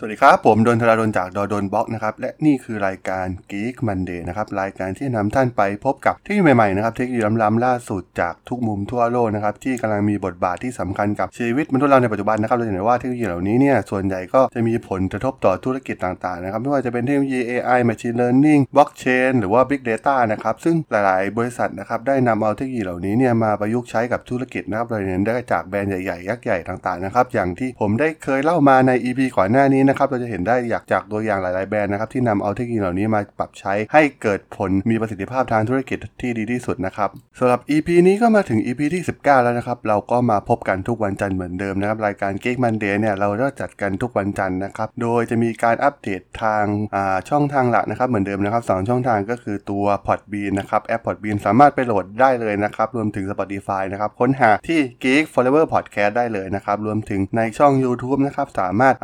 สวัสดีครับ ผมดนทราดนจากดอดนบล็อกนะครับ และนี่คือรายการ Geek Monday นะครับ รายการที่นำท่านไปพบกับเทคโนโลยีใหม่ๆนะครับเทคโนโลยีล้ำๆล่าสุดจากทุกมุมทั่วโลกนะครับ ที่กำลังมีบทบาทที่สำคัญกับชีวิตมนุษย์เราในปัจจุบันนะครับเราจะเห็นว่าเทคโนโลยีเหล่านี้เนี่ยส่วนใหญ่ก็จะมีผลกระทบต่อธุรกิจต่างๆนะครับไม่ว่าจะเป็นเทคโนโลยี AI Machine Learning Blockchain หรือว่า Big Data นะครับซึ่งหลายๆ บริษัทนะครับได้นำเอาเทคโนโลยีเหล่านี้เนี่ยมาประยุกต์ใช้กับธุรกิจนะครับโดยเห็นได้จากแบรนด์ใหญ่ๆยักษ์ใหญ่ต่างๆนะครับอย่างที่ผมได้เคยเล่ามาใน EP ก่อนหน้านี้นะครับเราจะเห็นได้อยากจากตัวอย่างหลาย ๆ แบรนด์นะครับที่นำเอาเทคโนโลยีเหล่านี้มาปรับใช้ให้เกิดผลมีประสิทธิภาพทางธุรกิจที่ดีที่สุดนะครับสำหรับ EP นี้ก็มาถึง EP ที่ 19 แล้วนะครับเราก็มาพบกันทุกวันจันทร์เหมือนเดิมนะครับรายการ Geek Monday เนี่ยเราก็จัดกันทุกวันจันทร์นะครับโดยจะมีการอัปเดตทางช่องทางหลักนะครับเหมือนเดิมนะครับสองช่องทางก็คือตัว Podbean นะครับแอป Podbean สามารถไปโหลดได้เลยนะครับรวมถึง Spotify นะครับค้นหาที่ Geek Forever Podcast ได้เลยนะครับรวมถึงในช่อง YouTube นะครับสามารถ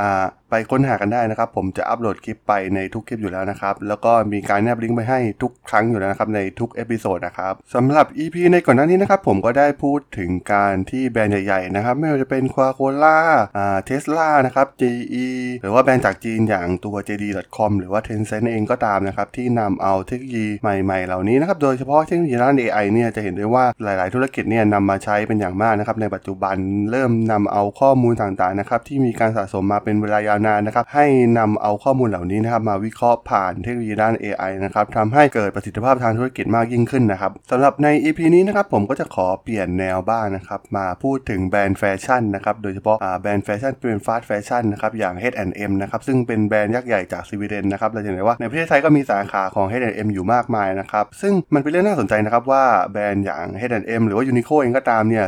ไปค้นหากันได้นะครับ ผมจะอัปโหลดคลิปไปในทุกคลิปอยู่แล้วนะครับ แล้วก็มีการแนบลิงก์ไปให้ทุกครั้งอยู่แล้วนะครับ ในทุก episode นะครับสำหรับ EP ในก่อนหน้านี้นะครับ ผมก็ได้พูดถึงการที่แบรนด์ใหญ่ๆนะครับ ไม่ว่าจะเป็น Coca-Colaอ่าเทสลานะครับ GE หรือว่าแบรนด์จากจีนอย่างตัว JD.com หรือว่า Tencent เองก็ตามนะครับ ที่นำเอาเทคโนโลยีใหม่ๆ เหล่านี้นะครับ โดยเฉพาะเทคโนโลยีด้าน AI เนี่ยจะเห็นได้ว่าหลายๆ ธุรกิจเนี่ยนำมาใช้เป็นอย่างมากนะครับในปัจจุบันเริ่มนำเอาข้อมูลต่างๆนะครับที่มีการสะสมมาเป็นเวลายาวนานนะครับให้นำเอาข้อมูลเหล่านี้นะครับมาวิเคราะห์ผ่านเทคโนโลยีด้าน AI นะครับทำให้เกิดประสิทธิภาพทางธุรกิจมากยิ่งขึ้นนะครับสำหรับใน EP นี้นะครับผมก็จะขอเปลี่ยนแนวบ้างนะครับมาพูดถึงแบรนด์แฟชั่นนะครับโดยเฉพาะแบรนด์แฟชั่นเป็น fast fashion นะครับอย่าง H&M นะครับซึ่งเป็นแบรนด์ยักษ์ใหญ่จากสวีเดนนะครับเราจะเห็นว่าในประเทศไทยก็มีสาขาของ H&M อยู่มากมายนะครับซึ่งมันเป็นเรื่องน่าสนใจนะครับว่าแบรนด์อย่าง H&M หรือว่า Uniqlo เองก็ตามเนี่ย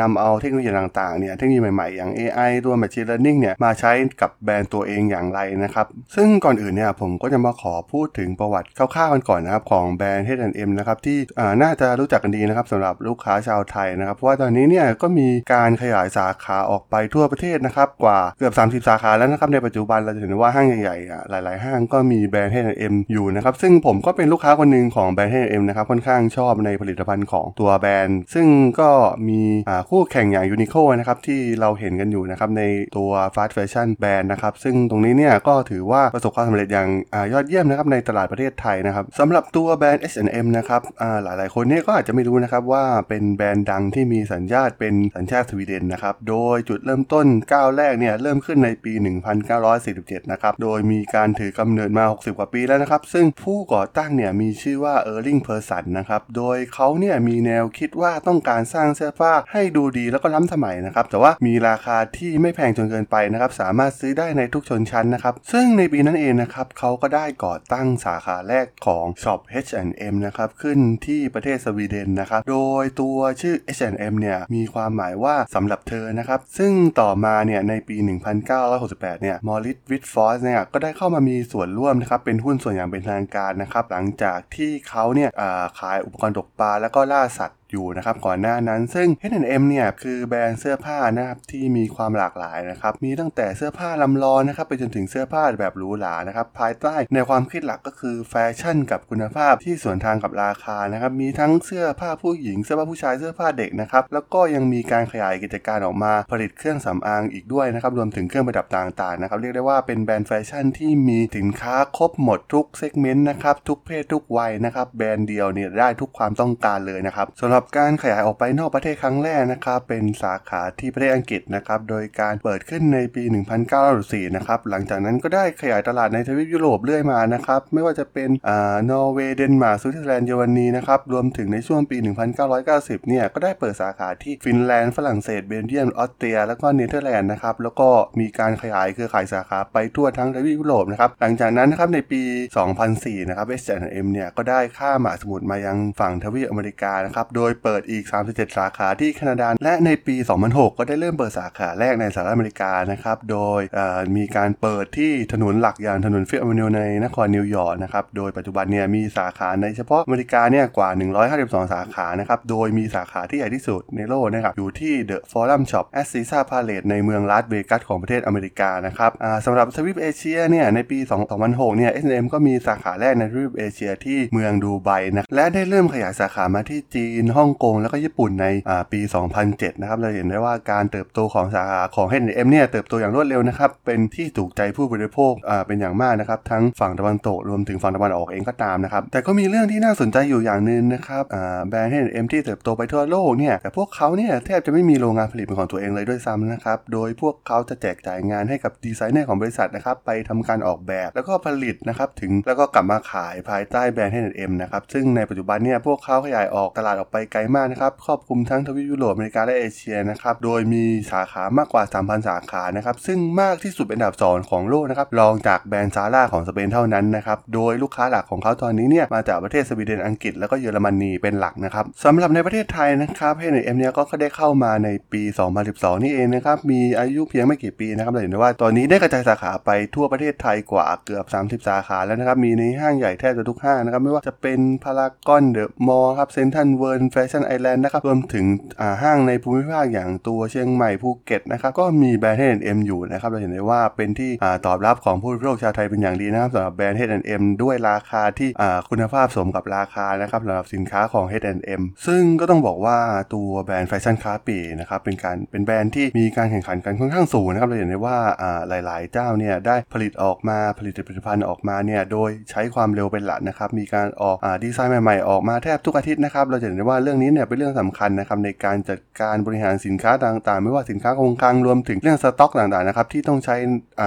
นำเอาเทคโนโลยีต่างๆเนี่ยเทคโนโลยีใหม่ๆอย่าง AI ตัว Machine Learning เนี่ยมาใช้กับแบรนด์ตัวเองอย่างไรนะครับ ซึ่งก่อนอื่นเนี่ยผมก็จะมาขอพูดถึงประวัติคร่าวๆกันก่อนนะครับของแบรนด์ H&M นะครับที่น่าจะรู้จักกันดีนะครับสำหรับลูกค้าชาวไทยนะครับ เพราะว่าตอนนี้เนี่ยก็มีการขยายสาขาออกไปทั่วประเทศนะครับกว่าเกือบ 30 สาขาแล้วนะครับในปัจจุบันเราจะเห็นว่าห้างใหญ่ๆหลาย ๆ ห้างก็มีแบรนด์ H&M อยู่นะครับซึ่งผมก็เป็นลูกค้าคนหนึ่งของแบรนด์ H&M นะครับค่อนข้างชอบในผลิตภัณฑ์ของตัวแบรนด์ ซึ่งก็มีคู่แข่งอย่าง Uniqlo นะครับที่เราเห็นกันอยู่นะครับในตัวฟาสต์แฟชั่นแบรนด์นะครับซึ่งตรงนี้เนี่ยก็ถือว่าประสบความสำเร็จอย่างยอดเยี่ยมนะครับในตลาดประเทศไทยนะครับสำหรับตัวแบรนด์ H&M นะครับหลายหลายคนเนี่ยก็อาจจะไม่รู้นะครับว่าเป็นแบรนด์ดังที่มีสัญชาติเป็นสัญชาติสวีเดนนะครับโดยจุดเริ่มต้นก้าวแรกเนี่ยเริ่มขึ้นในปี 1947 นะครับโดยมีการถือกำเนิดมา 60 กว่าปีแล้วนะครับซึ่งผู้ก่อตั้งเนี่ยมีชื่อว่าเออร์ลิงเพอร์สันนะครับโดยเขาเนี่ยมีแนวคิดว่าต้องการสร้างเสื้อผ้าให้ดูดีแล้วก็ล้ำสมัยนะครับแต่ว่ามีราคาที่ไม่แพงจนเกินไปนะครับสามารถซื้อได้ในทุกชนชั้นนะครับ ซึ่งในปีนั้นเองนะครับเขาก็ได้ก่อตั้งสาขาแรกของช็อป H&M นะครับขึ้นที่ประเทศสวีเดนนะครับ โดยตัวชื่อ H&M เนี่ยมีความหมายว่าสำหรับเธอนะครับ ซึ่งต่อมาเนี่ยในปี 1968 เนี่ยมอริสวิดฟอร์สเนี่ยก็ได้เข้ามามีส่วนร่วมนะครับเป็นหุ้นส่วนอย่างเป็นทางการนะครับหลังจากที่เขาเนี่ยขายอุปกรณ์ตกปลาแล้วก็ล่าสัตว์ อยู่นะครับก่อนหน้านั้นซึ่ง H&M เนี่ยคือแบรนด์เสื้อผ้านะครับที่มีความหลากหลายนะครับมีตั้งแต่เสื้อผ้าลำลองนะครับไปจนถึงเสื้อผ้าแบบหรูหรานะครับภายใต้แนวความคิดหลักก็คือแฟชั่นกับคุณภาพที่สวนทางกับราคานะครับมีทั้งเสื้อผ้าผู้หญิงเสื้อผ้าผู้ชายเสื้อผ้าเด็กนะครับแล้วก็ยังมีการขยายกิจการออกมาผลิตเครื่องสำอางอีกด้วยนะครับรวมถึงเครื่องประดับต่างๆนะครับเรียกได้ว่าเป็นแบรนด์แฟชั่นที่มีสินค้าครบหมดทุก segment นะครับทุกเพศทุกวัยนะครับแบรนด์เดียวเนี่ยได้ทุกความต้องการเลยนะครับสำหรับการขยายออกไปนอกประเทศครั้งแรกนะครับเป็นสาขาที่ประเทศอังกฤษนะครับโดยการเปิดขึ้นในปี 1904นะครับหลังจากนั้นก็ได้ขยายตลาดในทวีปยุโรปเรื่อยมานะครับไม่ว่าจะเป็นอ่านอร์เวย์เดนมาร์กสวิตเซอร์แลนด์เยอรมนีนะครับรวมถึงในช่วงปี 1990 เนี่ยก็ได้เปิดสาขาที่ฟินแลนด์ฝรั่งเศสเบลเยียมออสเตรีย แล้วก็เนเธอร์แลนด์นะครับแล้วก็มีการขยายเครือข่ายสาขาไปทั่วทั้งทวีปยุโรปนะครับหลังจากนั้นนะครับในปี 2004 นะครับ H&M เอ็มเนี่ยก็ได้ข้ามมหาสมุทรมายังฝั่งทวีปอเมริกานะครับโดยเปิดอีก 37 สาขาที่แคนาดา และในปี 2006 ก็ได้เริ่มเปิดสาขาแรกในสหรัฐอเมริกานะครับ โดยมีการเปิดที่ถนนหลักอย่างถนน Fifth Avenue ในนครนิวยอร์กนะครับ โดยปัจจุบันเนี่ยมีสาขาในเฉพาะอเมริกาเนี่ยกว่า 152 สาขานะครับ โดยมีสาขาที่ใหญ่ที่สุดในโลกนะครับ อยู่ที่ The Forum Shops at Caesars Palace ในเมืองลาสเวกัสของประเทศอเมริกานะครับสำหรับทวีปเอเชียเนี่ยในปี 2006 เนี่ย H&M ก็มีสาขาแรกในทวีปเอเชียที่เมืองดูไบนะและได้เริ่มขยายสาขามาที่จีนฮ่องกงแล้วก็ญี่ปุ่นในปี 2007 นะครับ เราเห็นได้ว่าการเติบโตของสาขาของ H&M เนี่ยเติบโตอย่างรวดเร็วนะครับ เป็นที่ถูกใจผู้บริโภคเป็นอย่างมากนะครับ ทั้งฝั่งตะวันตกรวมถึงฝั่งตะวันออกเองก็ตามนะครับ แต่ก็มีเรื่องที่น่าสนใจอยู่อย่างหนึ่งนะครับแบรนด์ H&M ที่เติบโตไปทั่วโลกเนี่ยแต่พวกเขาเนี่ยแทบจะไม่มีโรงงานผลิตเป็นของตัวเองเลยด้วยซ้ำนะครับ โดยพวกเขาจะแจกจ่ายงานให้กับดีไซเนอร์ของบริษัทนะครับไปทำการออกแบบแล้วก็ผลิตนะครับถึงแล้วก็กลับมาขายภายใต้แบรนด์ H&M นะครับ ซึ่งในปัจจุบันเนี่ยพวกเขาขยายออกตลาดออกไปไกลมากนะครับครอบคลุมทั้งทวีปยุโรปอเมริกาและเอเชียนะครับโดยมีสาขามากกว่า 3,000 สาขานะครับซึ่งมากที่สุดเป็นอันดับ 2 ของโลกนะครับรองจากแบรนด์ซาร่าของสเปนเท่านั้นนะครับโดยลูกค้าหลักของเขาตอนนี้เนี่ยมาจากประเทศสวีเดนอังกฤษแล้วก็เยอรมนีเป็นหลักนะครับสำหรับในประเทศไทยนะครับ H&M เนี่ยก็ได้เข้ามาในปี 2012 นี่เองนะครับมีอายุเพียงไม่กี่ปีนะครับเราเห็นได้ว่าตอนนี้ได้กระจายสาขาไปทั่วประเทศไทยกว่าเกือบ 30 สาขาแล้วนะครับมีในห้างใหญ่แทบจะทุกห้างนะครับไม่ว่าจะเป็นพารากอนเดอะมอลล์ครับเซ็นทรัลเวิลด์แฟชั่นไอแลนด์นะครับรวมถึงห้างในภูมิภาคอย่างตัวเชียงใหม่ภูเก็ตนะครับก็มีแบรนด์ H&M อยู่นะครับเราเห็นได้ว่าเป็นที่ตอบรับของผู้บริโภคชาวไทยเป็นอย่างดีนะครับสำหรับแบรนด์ H&M ด้วยราคาที่คุณภาพสมกับราคานะครับสำหรับสินค้าของ H&M ซึ่งก็ต้องบอกว่าตัวแบรนด์แฟชั่นคาปีนะครับเป็นการเป็นแบรนด์ที่มีการแข่งขันกันค่อนข้างสูงนะครับเราเห็นได้ว่าหลาย ๆ เจ้าเนี่ยได้ผลิตออกมาผลิตผลิตภัณฑ์ออกมาเนี่ยโดยใช้ความเร็วเป็นหลักนะครับมีการออกดีไซน์ใหม่ ๆ ออกมาแทบทุกอาทิตย์นะครับเราจะเห็นได้ว่าเรื่องนี้เนี่ยเป็นเรื่องสำคัญนะครับในการจัดการบริหารสินค้าต่างๆ ไม่ว่าสินค้าคงคลังรวมถึงเรื่องสต็อกต่างๆนะครับที่ต้องใช้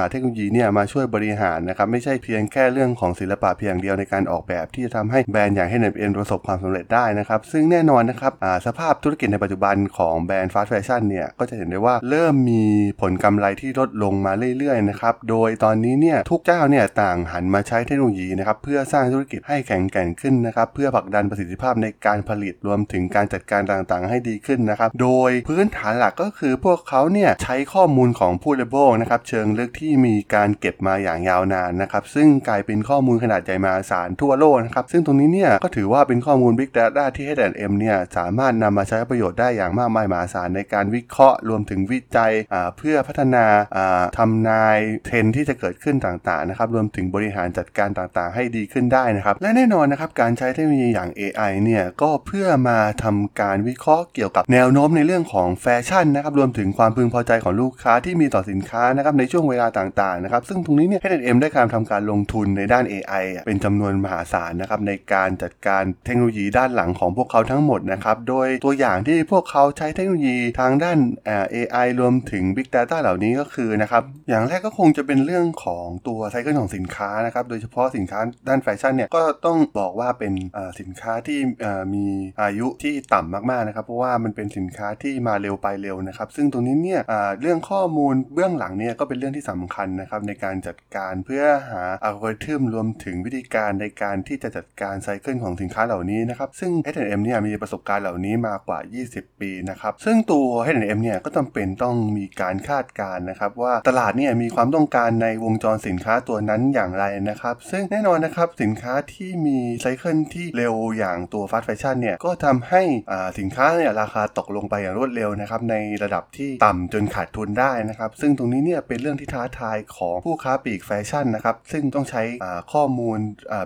เทคโนโลยีเนี่ยมาช่วยบริหารนะครับไม่ใช่เพียงแค่เรื่องของศิลปะเพียงเดียวในการออกแบบที่จะทำให้แบรนด์อย่าง H&M ประสบความสำเร็จได้นะครับซึ่งแน่นอนนะครับสภาพธุรกิจในปัจจุบันของแบรนด์ฟาสต์แฟชั่นเนี่ยก็จะเห็นได้ว่าเริ่มมีผลกำไรที่ลดลงมาเรื่อยๆนะครับโดยตอนนี้เนี่ยทุกเจ้าเนี่ยต่างหันมาใช้เทคโนโลยีนะครับเพื่อสร้างธุรกิจให้แข็งแกร่งขึ้นนะครับเพื่อผลักดันประสิทธิภาพในการผลิตรวมถึงการจัดการต่างๆ ให้ดีขึ้นนะครับ โดยพื้นฐานหลักก็คือพวกเขาเนี่ยใช้ข้อมูลของผู้บริโภคนะครับเชิงลึกที่มีการเก็บมาอย่างยาวนานนะครับ ซึ่งกลายเป็นข้อมูลขนาดใหญ่มาศาลทั่วโลกนะครับ ซึ่งตรงนี้เนี่ยก็ถือว่าเป็นข้อมูล Big Data ที่ H&M เนี่ยสามารถนำมาใช้ประโยชน์ได้อย่างมากมายมหาศาลในการวิเคราะห์รวมถึงวิจัยเพื่อพัฒนาทำนายเทรนที่จะเกิดขึ้นต่างๆนะครับรวมถึงบริหารจัดการต่างๆ ให้ดีขึ้นได้นะครับและแน่นอนนะครับการใช้เทคโนโลยีอย่าง AI เนี่ยก็เพื่อมาทำการวิเคราะห์เกี่ยวกับแนวโน้มในเรื่องของแฟชั่นนะครับรวมถึงความพึงพอใจของลูกค้าที่มีต่อสินค้านะครับในช่วงเวลาต่างๆนะครับซึ่งตรงนี้เนี่ย H&M ได้การทำการลงทุนในด้าน AI เป็นจำนวนมหาศาลนะครับในการจัดการเทคโนโลยีด้านหลังของพวกเขาทั้งหมดนะครับโดยตัวอย่างที่พวกเขาใช้เทคโนโลยีทางด้าน AI รวมถึง Big Data เหล่านี้ก็คือนะครับอย่างแรกก็คงจะเป็นเรื่องของตัว cycle ของสินค้านะครับโดยเฉพาะสินค้าด้านแฟชั่นเนี่ยก็ต้องบอกว่าเป็นสินค้าที่มีอายุที่ต่ำมากๆนะครับเพราะว่ามันเป็นสินค้าที่มาเร็วไปเร็วนะครับ ซึ่งตรงนี้เนี่ยเรื่องข้อมูลเบื้องหลังเนี่ยก็เป็นเรื่องที่สำคัญนะครับในการจัดการเพื่อหาอัลกอริทึมรวมถึงวิธีการในการที่จะจัดการ cycle ของสินค้าเหล่านี้นะครับ ซึ่ง H&M เนี่ยมีประสบการณ์เหล่านี้มากว่า 20 ปีนะครับซึ่งตัว H&M เนี่ยก็จำเป็นต้องมีการคาดการณ์นะครับ ว่าตลาดเนี่ยมีความต้องการในวงจรสินค้าตัวนั้นอย่างไรนะครับ ซึ่งแน่นอนนะครับสินค้าที่มีไซเคิลที่เร็วอย่างตัวฟาสต์แฟชั่นเนี่ยก็จะทำให้สินค้าเนี่ยราคาตกลงไปอย่างรวดเร็วนะครับในระดับที่ต่ำจนขาดทุนได้นะครับ ซึ่งตรงนี้เนี่ยเป็นเรื่องที่ท้าทายของผู้ค้าปลีกแฟชั่นนะครับ ซึ่งต้องใช้ข้อมูล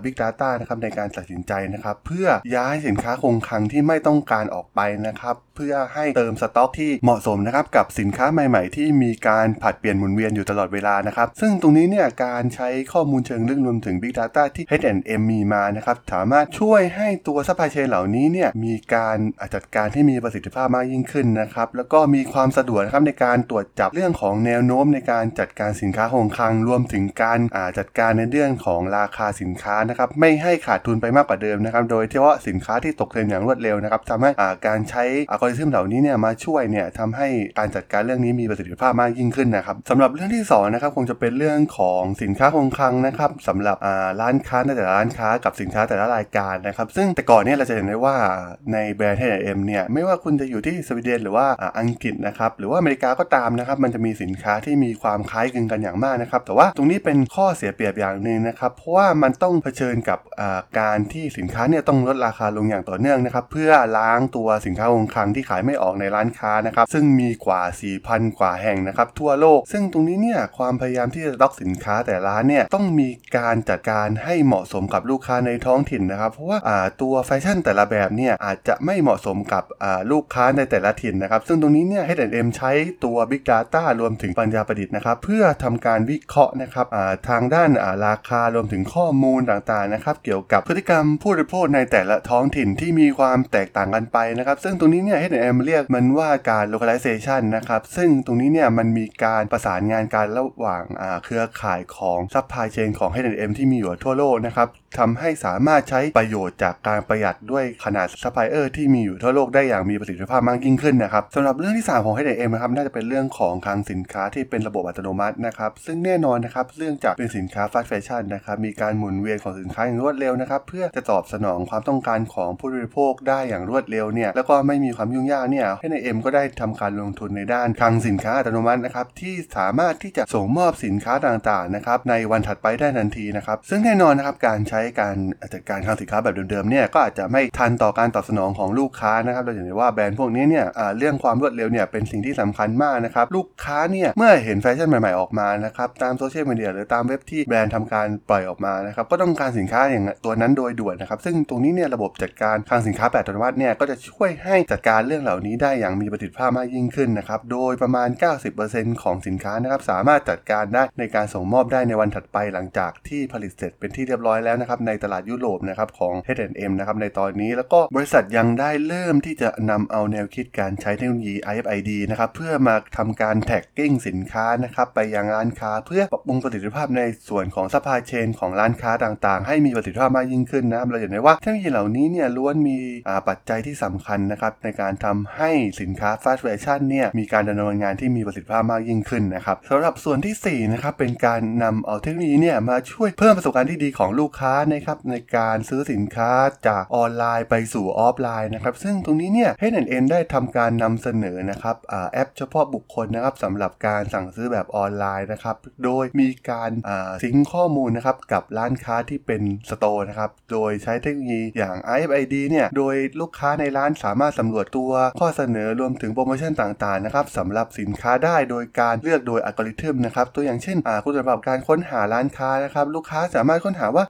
Big Data นะครับในการตัดสินใจนะครับ เพื่อย้ายสินค้าคงคลังที่ไม่ต้องการออกไปนะครับเพื่อให้เติมสต็อกที่เหมาะสมนะครับกับสินค้าใหม่ ๆ ที่มีการผัดเปลี่ยนหมุนเวียนอยู่ตลอดเวลานะครับ ซึ่งตรงนี้เนี่ยการใช้ข้อมูลเชิงลึกรวมถึง Big Data ที่ H&M มีมานะครับสามารถช่วยให้ตัวซัพพลายเชนเหล่านี้เนี่ยมีการจัดการที่มีประสิทธิภาพมากยิ่งขึ้นนะครับแล้วก็มีความสะดวกนะครับในการตรวจจับเรื่องของแนวโน้มในการจัดการสินค้าคงคลังรวมถึงการจัดการในเรื่องของราคาสินค้านะครับไม่ให้ขาดทุนไปมากกว่าเดิมนะครับโดยเฉพาะสินค้าที่ตกเทรนอย่างรวดเร็วนะครับทำให้การใช้อัลกอริทึมเหล่านี้เนี่ยมาช่วยเนี่ยทำให้การจัดการเรื่องนี้มีประสิทธิภาพมากยิ่งขึ้นนะครับสำหรับเรื่องที่สองนะครับคงจะเป็นเรื่องของสินค้าคงคลังนะครับสำหรับร้านค้าแต่ละร้านค้ากับสินค้าแต่ละรายการนะครับ ซึ่งแต่ก่อนเนี่ยเราจะเห็นได้ว่าในแบรนด์ H&M เนี่ยไม่ว่าคุณจะอยู่ที่สวีเดนหรือว่าอังกฤษนะครับหรือว่าอเมริกาก็ตามนะครับมันจะมีสินค้าที่มีความคล้ายคลึงกันอย่างมากนะครับแต่ว่าตรงนี้เป็นข้อเสียเปรียบอย่างหนึ่งนะครับเพราะว่ามันต้องเผชิญกับการที่สินค้าเนี่ยต้องลดราคาลงอย่างต่อเนื่องนะครับเพื่อล้างตัวสินค้าคงคลังที่ขายไม่ออกในร้านค้านะครับซึ่งมีกว่า 4,000 กว่าแห่งนะครับทั่วโลก ซึ่งตรงนี้เนี่ยความพยายามที่จะล็อกสินค้าแต่ร้านเนี่ยต้องมีการจัดการให้เหมาะสมกับลูกค้าในท้องถิ่นนะครับเพราะว่าตัวแฟชั่นแต่ละแบบเนี่ยอาจจะไม่เหมาะสมกับลูกค้าในแต่ละถิ่นนะครับ ซึ่งตรงนี้เนี่ย H&M ใช้ตัว Big Data รวมถึงปัญญาประดิษฐ์นะครับ เพื่อทำการวิเคราะห์นะครับทางด้านราคารวมถึงข้อมูลต่างๆนะครับ เกี่ยวกับพฤติกรรมผู้บริโภคในแต่ละท้องถิ่นที่มีความแตกต่างกันไปนะครับ ซึ่งตรงนี้เนี่ย H&M เรียกมันว่าการ localization นะครับ ซึ่งตรงนี้เนี่ยมันมีการประสานงานการระหว่างเครือข่ายของซัพพลายเชนของ H&M ที่มีอยู่ทั่วโลกนะครับทำให้สามารถใช้ประโยชน์จากการประหยัดด้วยขนาดซัพพลายเออร์ที่มีอยู่ทั่วโลกได้อย่างมีประสิทธิภาพมากยิ่งขึ้นนะครับสำหรับเรื่องที่ 3 ของ H&M นะครับน่าจะเป็นเรื่องของคลังสินค้าที่เป็นระบบอัตโนมัตินะครับซึ่งแน่นอนนะครับเนื่องจากเป็นสินค้าฟาสต์แฟชั่นนะครับมีการหมุนเวียนของสินค้าอย่างรวดเร็วนะครับเพื่อจะตอบสนองความต้องการของผู้บริโภคได้อย่างรวดเร็วเนี่ยแล้วก็ไม่มีความยุ่งยากเนี่ย H&M ก็ได้ทำการลงทุนในด้านคลังสินค้าอัตโนมัตินะครับที่สามารถที่จะส่งมอบสินค้าต่างๆนะครับในวันถัดไปได้ทันทีนะครับซึ่งแน่นอนนะครับการใช้การจัดการคลังสินค้าแบบเดิมๆเนี่ยก็อาจจะไม่ทันต่อการตอบสนองของลูกค้านะครับเราเห็นได้ว่าแบรนด์พวกนี้เนี่ยเรื่องความรวดเร็วเนี่ยเป็นสิ่งที่สำคัญมากนะครับลูกค้าเนี่ยเมื่อเห็นแฟชั่นใหม่ๆออกมานะครับตามโซเชียลมีเดียหรือตามเว็บที่แบรนด์ทำการปล่อยออกมานะครับก็ต้องการสินค้าอย่างตัวนั้นโดยด่วนนะครับซึ่งตรงนี้เนี่ยระบบจัดการคลังสินค้าแบบอัตโนมัติเนี่ยก็จะช่วยให้จัดการเรื่องเหล่านี้ได้อย่างมีประสิทธิภาพมากยิ่งขึ้นนะครับโดยประมาณ 90%ของสินค้านะครับสามารถจัดการได้ในการส่งมอบได้ในวันถัดไปหลังจากที่ผลิตเสร็จเป็นที่เรียบร้อยแล้วนะครับในตลาดยุโรปนะครับของ H&M นะครับในตอนนี้แล้วก็บริษัทยังได้เริ่มที่จะนำเอาแนวคิดการใช้เทคโนโลยี RFID นะครับเพื่อมาทำการ tagging สินค้านะครับไปยังร้านค้าเพื่อปรับปรุงประสิทธิภาพในส่วนของ supply chain ของร้านค้าต่างๆ ให้มีประสิทธิภาพมากยิ่งขึ้นนะครับเราเห็นได้ว่าเทคโนโลยีเหล่านี้เนี่ยล้วนมีปัจจัยที่สำคัญนะครับในการทำให้สินค้า fast fashion เนี่ยมีการดำเนินงานที่มีประสิทธิภาพมากยิ่งขึ้นนะครับสำหรับส่วนที่4นะครับเป็นการนำเอาเทคโนโลยีเนี่ยมาช่วยเพิ่มประสบการณ์ที่ดีของลูกค้านะครับในการซื้อสินค้าจากออนไลน์ไปสู่ออฟไลน์นะครับ ซึ่งตรงนี้เนี่ย H&M ได้ทำการนำเสนอนะครับแอปเฉพาะบุคคลนะครับสำหรับการสั่งซื้อแบบออนไลน์นะครับ โดยมีการ sync ข้อมูลนะครับกับร้านค้าที่เป็น store นะครับ โดยใช้เทคโนโลยีอย่าง RFID เนี่ย โดยลูกค้าในร้านสามารถสำรวจตัวข้อเสนอรวมถึงโปรโมชั่นต่างๆนะครับสำหรับสินค้าได้โดยการเลือกโดยอัลกอริทึมนะครับตัวอย่างเช่นคุณสำหรับการค้นหาร้านค้านะครับลูกค้าสามารถค้นหาว่า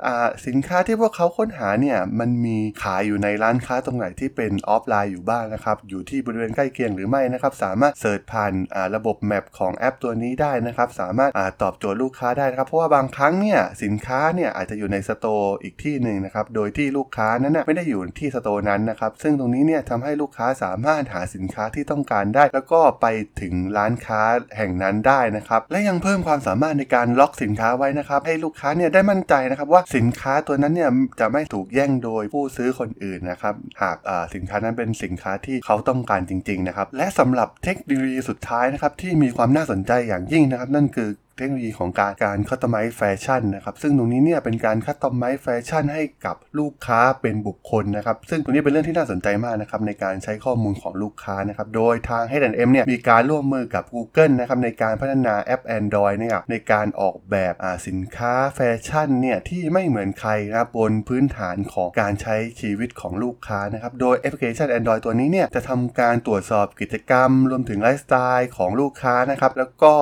สินค้าที่พวกเขาค้นหาเนี่ยมันมีขายอยู่ในร้านค้าตรงไหนที่เป็นออฟไลน์อยู่บ้างนะครับอยู่ที่บริเวณใกล้เคียงหรือไม่นะครับสามารถ search ผ่านระบบ map ของแอปตัวนี้ได้นะครับสามารถตอบโจทย์ลูกค้าได้นะครับเพราะว่าบางครั้งเนี่ยสินค้าเนี่ยอาจจะอยู่ใน store อีกที่หนึ่งนะครับโดยที่ลูกค้านั้นไม่ได้อยู่ที่ store นั้นนะครับซึ่งตรงนี้เนี่ยทำให้ลูกค้าสามารถหาสินค้าที่ต้องการได้ แล้วก็ไปถึงร้านค้าแห่งนั้นได้นะครับและยังเพิ่มความสามารถในการล็อกสินค้าไว้นะครับให้ลูกค้าเนี่ยได้มั่นใจนะครับว่าสินค้าตัวนั้นเนี่ยจะไม่ถูกแย่งโดยผู้ซื้อคนอื่นนะครับหากสินค้านั้นเป็นสินค้าที่เขาต้องการจริงๆนะครับและสำหรับเทคโนโลยีสุดท้ายนะครับที่มีความน่าสนใจอย่างยิ่งนะครับ นั่นคือ เทคโนโลยีของการการ customize fashion นะครับซึ่งตรงนี้เนี่ยเป็นการ customize fashion ให้กับลูกค้าเป็นบุคคลนะครับซึ่งตรงนี้เป็นเรื่องที่น่าสนใจมากนะครับในการใช้ข้อมูลของลูกค้านะครับโดยทาง H&M เนี่ยมีการร่วมมือกับ Google นะครับในการพัฒนาแอป Android เนี่ยในการออกแบบสินค้าแฟชั่นเนี่ยที่ไม่เหมือนใครนะครับบนพื้นฐานของการใช้ชีวิตของลูกค้านะครับโดยแอปพลิเคชัน Android ตัวนี้เนี่ยจะทำการตรวจสอบกิจกรรม รวมถึงไลฟ์สไตล์ของลูกค้านะครับแล้วก็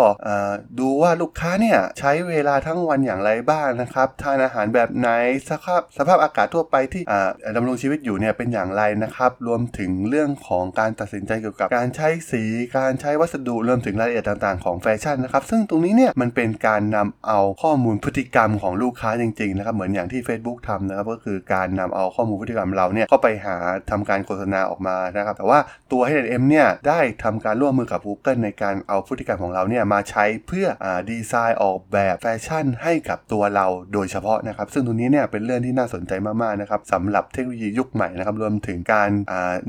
ดูว่าลูกค้าเนี่ยใช้เวลาทั้งวันอย่างไรบ้างนะครับ ทานอาหารแบบไหนสภาพสภาพอากาศทั่วไปที่ดำรงชีวิตอยู่เนี่ยเป็นอย่างไรนะครับ รวมถึงเรื่องของการตัดสินใจเกี่ยวกับการใช้สี การใช้วัสดุรวมถึงรายละเอียดต่างๆของแฟชั่นนะครับ ซึ่งตรงนี้เนี่ยมันเป็นการนำเอาข้อมูลพฤติกรรมของลูกค้าจริงๆนะครับเหมือนอย่างที่ Facebook ทำนะครับก็คือการนำเอาข้อมูลพฤติกรรมเราเนี่ยเข้าไปหาทำการโฆษณาออกมานะครับแต่ว่าตัว H&M เนี่ยได้ทำการร่วมมือกับ Google ในการเอาพฤติกรรมของเราเนี่ยมาใช้เพื่อดีไซน์ออกแบบแฟชั่นให้กับตัวเราโดยเฉพาะนะครับ ซึ่งตรงนี้เนี่ยเป็นเรื่องที่น่าสนใจมากๆนะครับสำหรับเทคโนโลยียุคใหม่นะครับรวมถึงการ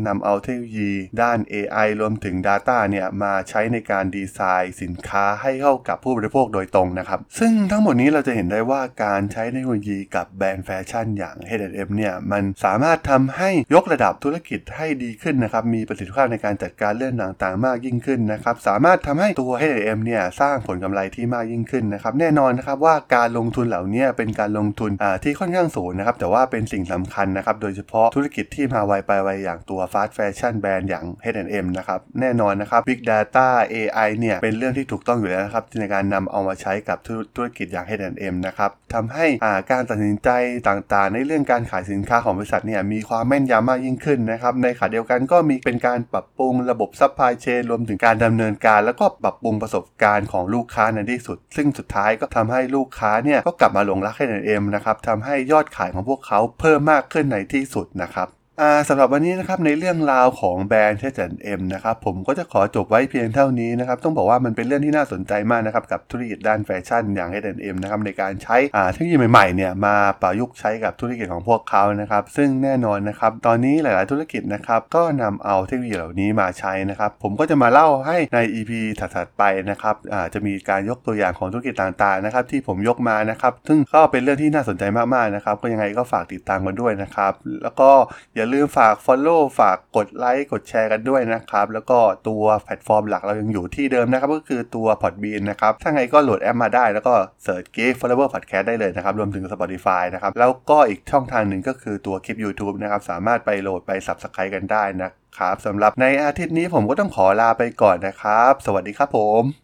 นำเอาเทคโนโลยีด้าน AI รวมถึง Data เนี่ยมาใช้ในการดีไซน์สินค้าให้เข้ากับผู้บริโภคโดยตรงนะครับ ซึ่งทั้งหมดนี้เราจะเห็นได้ว่าการใช้เทคโนโลยีกับแบรนด์แฟชั่นอย่าง H&M เนี่ยมันสามารถทำให้ยกระดับธุรกิจให้ดีขึ้นนะครับ มีประสิทธิภาพในการจัดการเรื่องต่างๆ มากยิ่งขึ้นนะครับ สามารถทำให้ตัว H&M เนี่ยสร้างผลกำไรที่มากยิ่งขึ้นนะครับแน่นอนนะครับว่าการลงทุนเหล่านี้เป็นการลงทุนที่ค่อนข้างสูงนะครับแต่ว่าเป็นสิ่งสำคัญนะครับโดยเฉพาะธุรกิจที่มาไวไปไวอย่างตัว Fast Fashion แบรนด์อย่าง H&M นะครับแน่นอนนะครับ Big Data AI เนี่ยเป็นเรื่องที่ถูกต้องอยู่แล้วนะครับในการนำเอามาใช้กับธุรกิจอย่าง H&M นะครับทำให้การตัดสินใจต่างๆ ในเรื่องการขายสินค้าของบริษัทเนี่ยมีความแม่นยำมากยิ่งขึ้นนะครับในขณะเดียวกันก็มีเป็นการปรับปรุงระบบ supply chain รวมถึงการดำเนินการ แล้วก็ปรับปรุงประสบการณ์ของลูกค้าในที่สุด ซึ่งสุดท้ายก็ทำให้ลูกค้าเนี่ยก็กลับมาหลงรัก H&M นะครับทำให้ยอดขายของพวกเขาเพิ่มมากขึ้นในที่สุดนะครับ สำหรับวันนี้นะครับในเรื่องราวของแบรนด์เทสเอ็มนะครับผมก็จะขอจบไว้เพียงเท่านี้นะครับต้องบอกว่ามันเป็นเรื่องที่น่าสนใจมากนะครับกับธุรกิจด้านแฟชั่นอย่าง H&M นเอ็มนะครับในการใช้เทคโนโลยีใหม่ๆเนี่ยมาประยุกต์ใช้กับธุรกิจของพวกเขานะครับซึ่งแน่นอนนะครับตอนนี้หลายๆธุรกิจนะครับก็นำเอาเทคโนโลยีเหล่านี้มาใช้นะครับผมก็จะมาเล่าให้ใน EP ถัดๆไปนะครับจะมีการยกตัวอย่างของธุรกิจต่างๆนะครับที่ผมยกมานะครับซึ่งก็เป็นเรื่องที่น่าสนใจมากๆนะครับก็ยังไงก็ฝากติดตามกันด้วยนะครับแล้วก็อย่าลืมฝาก Follow ฝากกดไลค์กดแชร์กันด้วยนะครับ แล้วก็ตัวแพลตฟอร์มหลักเรายังอยู่ที่เดิมนะครับ ก็คือตัว Podbean นะครับ ถ้าไงก็โหลดแอปมาได้แล้วก็ search Geek Forever Podcast ได้เลยนะครับ รวมถึง Spotify นะครับ แล้วก็อีกช่องทางหนึ่งก็คือตัวคลิป YouTube นะครับ สามารถไปโหลดไป Subscribe กันได้นะครับสำหรับในอาทิตย์นี้ผมก็ต้องขอลาไปก่อนนะครับ สวัสดีครับผม